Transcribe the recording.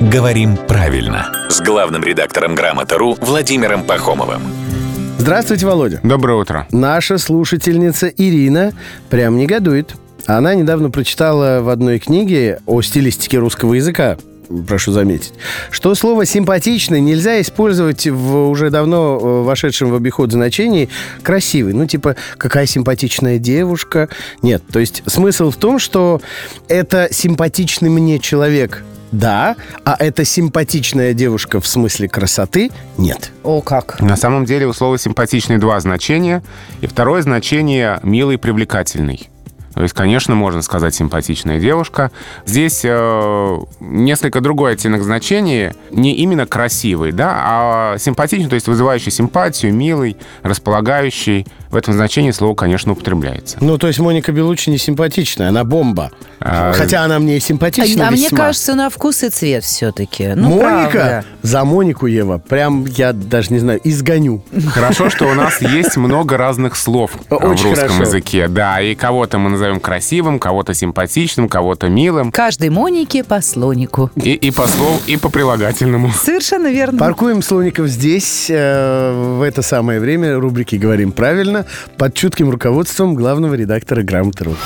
«Говорим правильно» с главным редактором «Грамота.ру» Владимиром Пахомовым. Здравствуйте, Володя. Доброе утро. Наша слушательница Ирина прям негодует. Она недавно прочитала в одной книге о стилистике русского языка прошу заметить, что слово «симпатичный» нельзя использовать в уже давно э, вошедшем в обиход значении «красивый». Ну, типа, какая симпатичная девушка. Нет, то есть смысл в том, что это симпатичный мне человек – да, а это симпатичная девушка в смысле красоты нет. О, как. На самом деле у слова «симпатичный» два значения. И второе значение «милый, привлекательный». То есть, конечно, можно сказать симпатичная девушка. Здесь э, несколько другой оттенок значения. Не именно красивый, да, а симпатичный, то есть вызывающий симпатию, милый, располагающий. В этом значении слово, конечно, употребляется. Ну, то есть Моника Белучи не симпатичная, она бомба. А... Хотя она мне симпатична А, весьма. мне кажется, на вкус и цвет все-таки. Ну, Моника? правда. За Монику, Ева. Прям, я даже не знаю, изгоню. Хорошо, что у нас есть много разных слов в русском языке. Да, и кого-то мы назовем красивым, кого-то симпатичным, кого-то милым. Каждой Монике по слонику. И, и по слову, и по прилагательному. Совершенно верно. Паркуем слоников здесь. э, в это самое время рубрики «Говорим правильно» под чутким руководством главного редактора «Грамоты.ру».